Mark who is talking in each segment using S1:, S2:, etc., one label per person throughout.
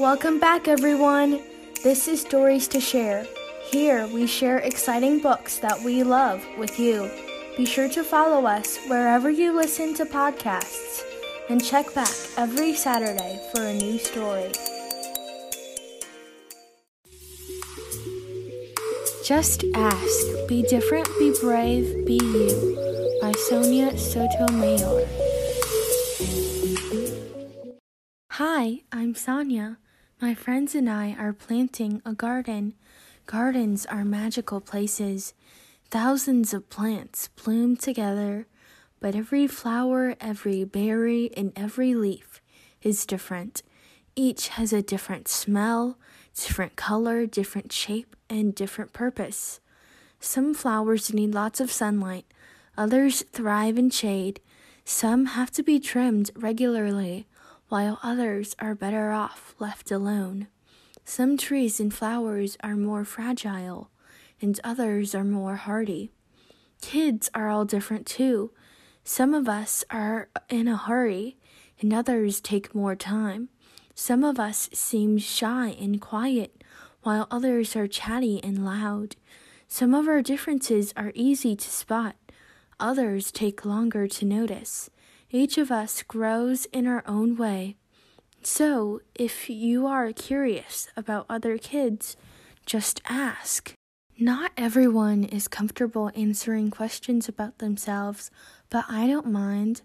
S1: Welcome back, everyone. This is Stories to Share. Here we share exciting books that we love with you. Be sure to follow us wherever you listen to podcasts and check back every Saturday for a new story. Just Ask Be Different, Be Brave, Be You by Sonia Sotomayor. Hi, I'm Sonia. My friends and I are planting a garden. Gardens are magical places. Thousands of plants bloom together, but every flower, every berry, and every leaf is different. Each has a different smell, different color, different shape, and different purpose. Some flowers need lots of sunlight, others thrive in shade, some have to be trimmed regularly, while others are better off left alone. Some trees and flowers are more fragile, and others are more hardy. Kids are all different too. Some of us are in a hurry, and others take more time. Some of us seem shy and quiet, while others are chatty and loud. Some of our differences are easy to spot, others take longer to notice. Each of us grows in our own way. So, if you are curious about other kids, just ask. Not everyone is comfortable answering questions about themselves, but I don't mind.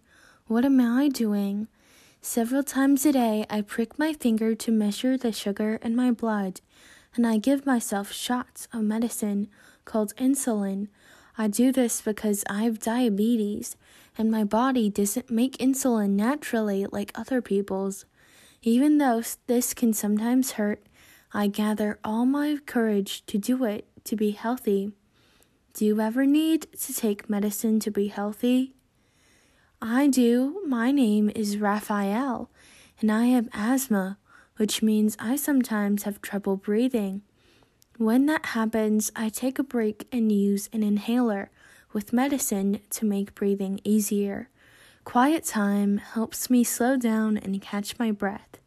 S1: What am I doing? Several times a day, I prick my finger to measure the sugar in my blood, and I give myself shots of medicine called insulin. I do this because I have diabetes, and my body doesn't make insulin naturally like other people's. Even though this can sometimes hurt, I gather all my courage to do it to be healthy. Do you ever need to take medicine to be healthy? I do. My name is Rafael, and I have asthma, which means I sometimes have trouble breathing. When that happens, I take a break and use an inhaler with medicine to make breathing easier. Quiet time helps me slow down and catch my breath.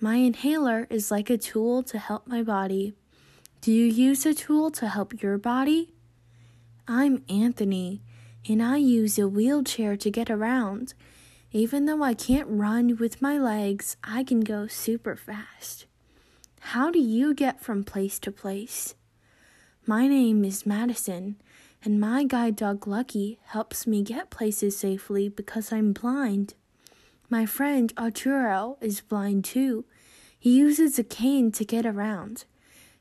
S1: My inhaler is like a tool to help my body. Do you use a tool to help your body? I'm Anthony and I use a wheelchair to get around. Even though I can't run with my legs, I can go super fast. How do you get from place to place? My name is Madison, and my guide dog Lucky helps me get places safely because I'm blind. My friend Arturo is blind too. He uses a cane to get around.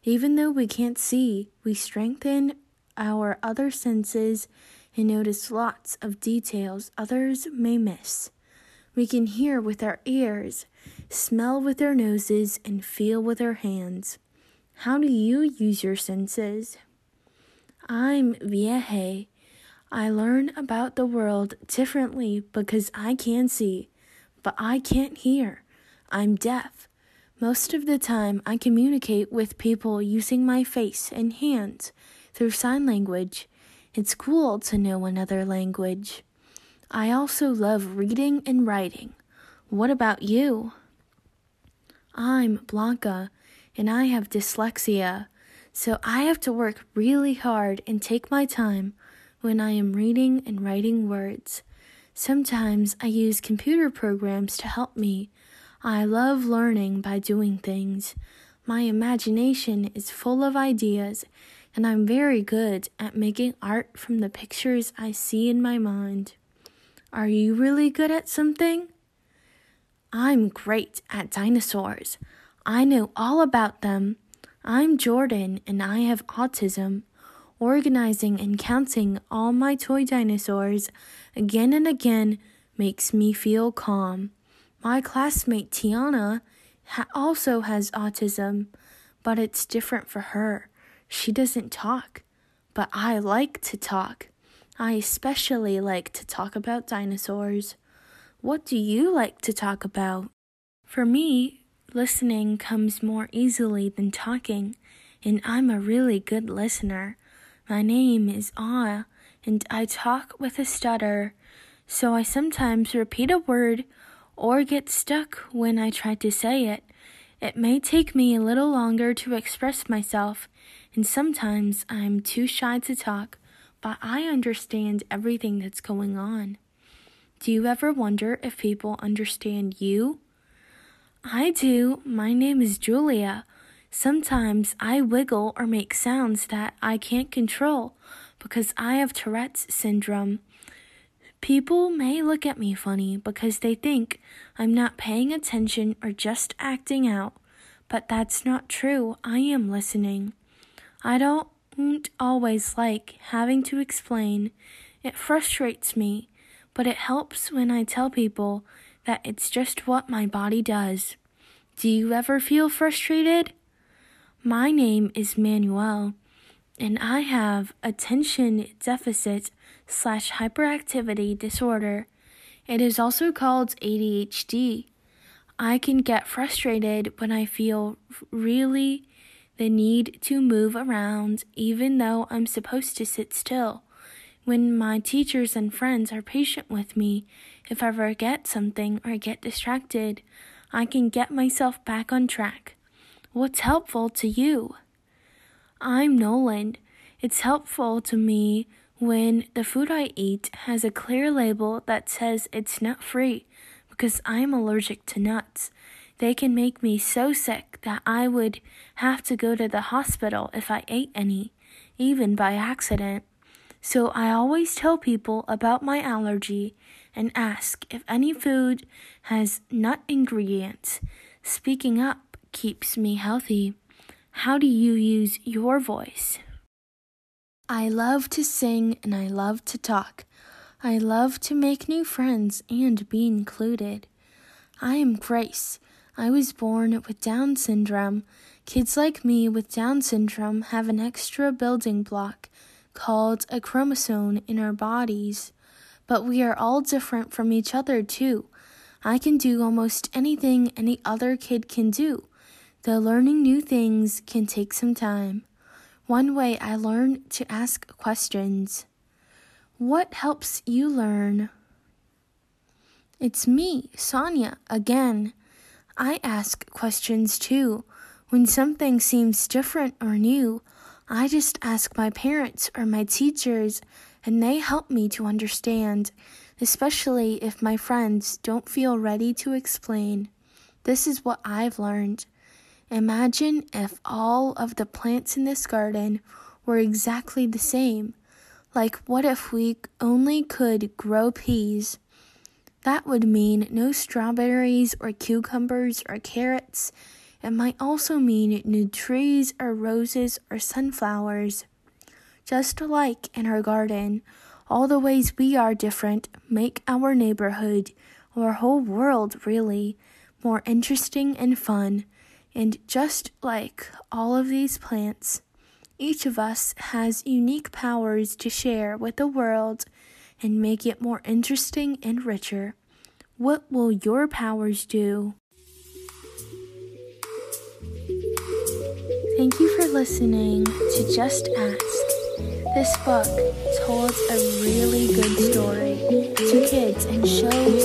S1: Even though we can't see, we strengthen our other senses and notice lots of details others may miss. We can hear with our ears, smell with their noses, and feel with their hands. How do you use your senses? I'm Vijay. I learn about the world differently because I can see, but I can't hear. I'm deaf. Most of the time, I communicate with people using my face and hands through sign language. It's cool to know another language. I also love reading and writing. What about you? I'm Bianca, and I have dyslexia, so I have to work really hard and take my time when I am reading and writing words. Sometimes I use computer programs to help me. I love learning by doing things. My imagination is full of ideas and I'm very good at making art from the pictures I see in my mind. Are you really good at something? I'm great at dinosaurs. I know all about them. I'm Jordan and I have autism. Organizing and counting all my toy dinosaurs again and again makes me feel calm. My classmate Tiana ha- also has autism, but it's different for her. She doesn't talk, but I like to talk. I especially like to talk about dinosaurs. What do you like to talk about? For me, listening comes more easily than talking, and I'm a really good listener. My name is Ah, and I talk with a stutter, so I sometimes repeat a word or get stuck when I try to say it. It may take me a little longer to express myself, and sometimes I'm too shy to talk, but I understand everything that's going on. Do you ever wonder if people understand you? I do. My name is Julia. Sometimes I wiggle or make sounds that I can't control because I have Tourette's syndrome. People may look at me funny because they think I'm not paying attention or just acting out, but that's not true. I am listening. I don't always like having to explain. It frustrates me, but it helps when I tell people that it's just what my body does. Do you ever feel frustrated? My name is Manuel, and I have attention deficit slash hyperactivity disorder. It is also called ADHD. I can get frustrated when I feel really the need to move around even though I'm supposed to sit still. When my teachers and friends are patient with me, if I forget something or get distracted, I can get myself back on track. What's helpful to you? I'm Nolan. It's helpful to me when the food I eat has a clear label that says it's nut free because I'm allergic to nuts. They can make me so sick that I would have to go to the hospital if I ate any, even by accident. So I always tell people about my allergy and ask if any food has nut ingredients. Speaking up keeps me healthy. How do you use your voice? I love to sing and I love to talk. I love to make new friends and be included. I am Grace. I was born with Down syndrome. Kids like me with Down syndrome have an extra building block called a chromosome in our bodies. But we are all different from each other, too. I can do almost anything any other kid can do. Though learning new things can take some time. One way I learn to ask questions. What helps you learn? It's me, Sonia, again. I ask questions too. When something seems different or new, I just ask my parents or my teachers, and they help me to understand, especially if my friends don't feel ready to explain. This is what I've learned. Imagine if all of the plants in this garden were exactly the same. Like, what if we only could grow peas? That would mean no strawberries or cucumbers or carrots. It might also mean new trees or roses or sunflowers. Just like in our garden, all the ways we are different make our neighborhood, our whole world really, more interesting and fun. And just like all of these plants, each of us has unique powers to share with the world and make it more interesting and richer. What will your powers do? Thank you for listening to Just Ask. This book told a really good story to kids and showed